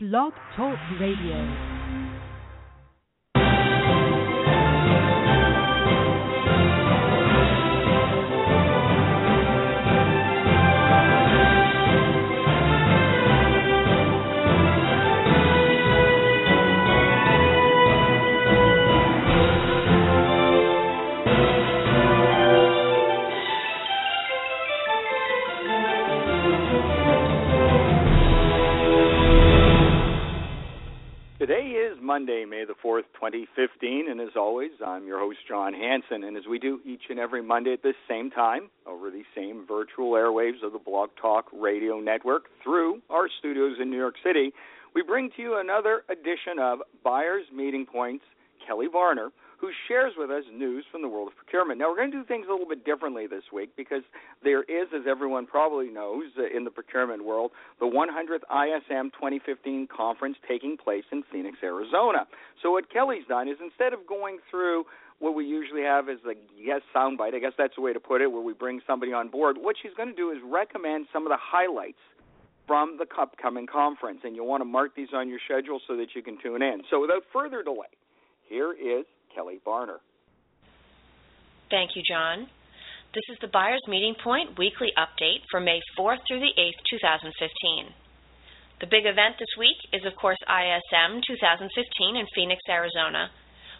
Blog Talk Radio. Monday, May the 4th, 2015. And as always, I'm your host, John Hanson. And as we do each and every Monday at this same time, over the same virtual airwaves of the Blog Talk Radio Network through our studios in New York City, we bring to you another edition of Buyers Meeting Points. Kelly Barner who shares with us news from the world of procurement. Now, we're going to do things a little bit differently this week because there is, as everyone probably knows uh, in the procurement world, the 100th ISM 2015 conference taking place in Phoenix, Arizona. So, what Kelly's done is instead of going through what we usually have is a guest soundbite, I guess that's the way to put it, where we bring somebody on board, what she's going to do is recommend some of the highlights from the upcoming conference, and you'll want to mark these on your schedule so that you can tune in. So, without further delay, here is Kelly Barner. Thank you, John. This is the Buyers Meeting Point weekly update for May 4th through the 8th, 2015. The big event this week is, of course, ISM 2015 in Phoenix, Arizona,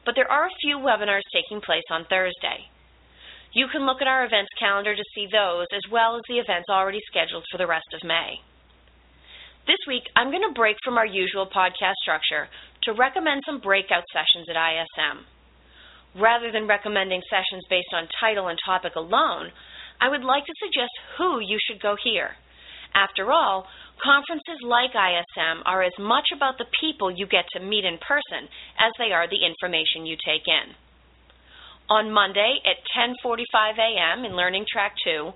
but there are a few webinars taking place on Thursday. You can look at our events calendar to see those as well as the events already scheduled for the rest of May. This week, I'm going to break from our usual podcast structure to recommend some breakout sessions at ISM. Rather than recommending sessions based on title and topic alone, I would like to suggest who you should go hear. After all, conferences like ISM are as much about the people you get to meet in person as they are the information you take in. On Monday at 10:45 a.m. in Learning Track 2,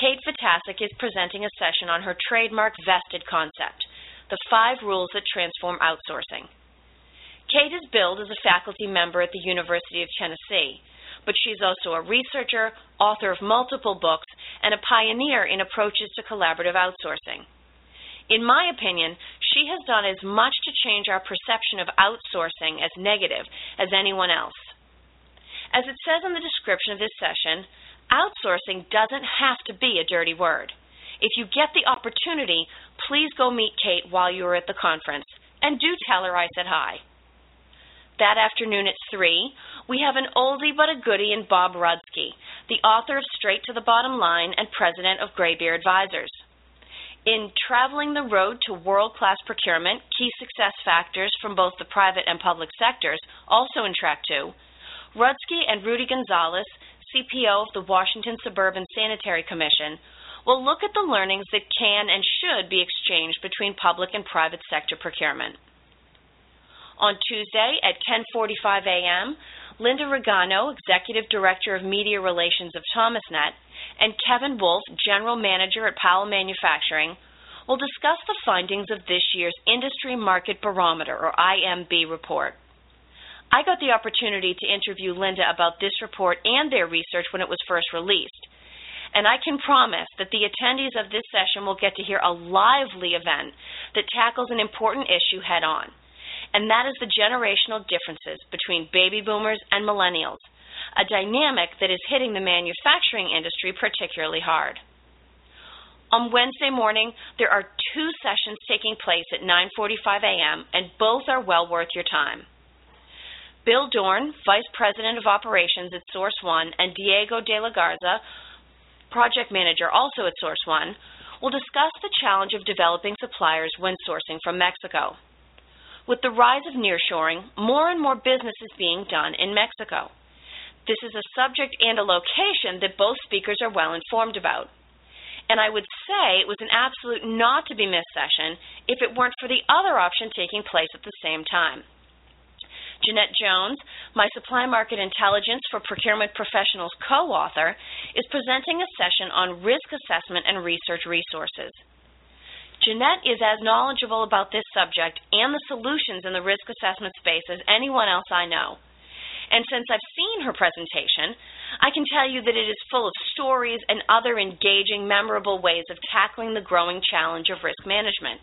Kate Vitasek is presenting a session on her trademark vested concept, the 5 rules that transform outsourcing. Kate is billed as a faculty member at the University of Tennessee, but she's also a researcher, author of multiple books, and a pioneer in approaches to collaborative outsourcing. In my opinion, she has done as much to change our perception of outsourcing as negative as anyone else. As it says in the description of this session, outsourcing doesn't have to be a dirty word. If you get the opportunity, please go meet Kate while you are at the conference, and do tell her I said hi. That afternoon at 3, we have an oldie but a goodie in Bob Rudzki, the author of Straight to the Bottom Line and president of Greybeard Advisors. In Traveling the Road to World Class Procurement Key Success Factors from Both the Private and Public Sectors, also in Track 2, Rudzki and Rudy Gonzalez, CPO of the Washington Suburban Sanitary Commission, will look at the learnings that can and should be exchanged between public and private sector procurement. On Tuesday at 10:45 a.m., Linda Rigano, Executive Director of Media Relations of Thomasnet, and Kevin Wolf, General Manager at Powell Manufacturing, will discuss the findings of this year's Industry Market Barometer or IMB report. I got the opportunity to interview Linda about this report and their research when it was first released. And I can promise that the attendees of this session will get to hear a lively event that tackles an important issue head on and that is the generational differences between baby boomers and millennials, a dynamic that is hitting the manufacturing industry particularly hard. On Wednesday morning, there are two sessions taking place at 9:45 a.m. and both are well worth your time. Bill Dorn, Vice President of Operations at Source One, and Diego de la Garza, Project Manager also at Source One, will discuss the challenge of developing suppliers when sourcing from Mexico. With the rise of nearshoring, more and more business is being done in Mexico. This is a subject and a location that both speakers are well informed about. And I would say it was an absolute not to be missed session if it weren't for the other option taking place at the same time. Jeanette Jones, my Supply Market Intelligence for Procurement Professionals co author, is presenting a session on risk assessment and research resources. Jeanette is as knowledgeable about this subject and the solutions in the risk assessment space as anyone else I know. And since I've seen her presentation, I can tell you that it is full of stories and other engaging, memorable ways of tackling the growing challenge of risk management.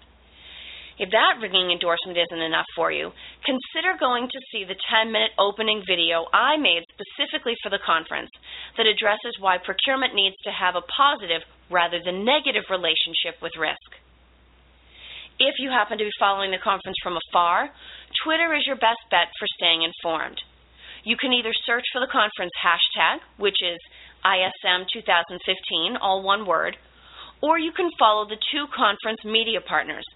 If that ringing endorsement isn't enough for you, consider going to see the 10 minute opening video I made specifically for the conference that addresses why procurement needs to have a positive rather than negative relationship with risk. If you happen to be following the conference from afar, Twitter is your best bet for staying informed. You can either search for the conference hashtag, which is ISM 2015, all one word, or you can follow the two conference media partners,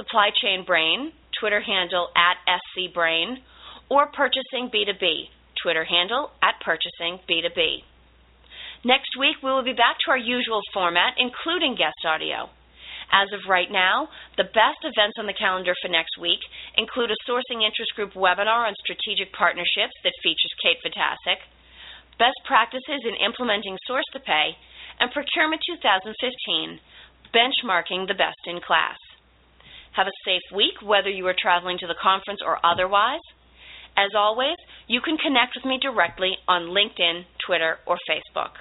Supply Chain Brain, Twitter handle at SCBrain, or Purchasing B2B, Twitter handle at Purchasing B2B. Next week, we will be back to our usual format, including guest audio. As of right now, the best events on the calendar for next week include a Sourcing Interest Group webinar on strategic partnerships that features Kate Vitasek, best practices in implementing source to pay, and Procurement 2015, benchmarking the best in class. Have a safe week, whether you are traveling to the conference or otherwise. As always, you can connect with me directly on LinkedIn, Twitter, or Facebook.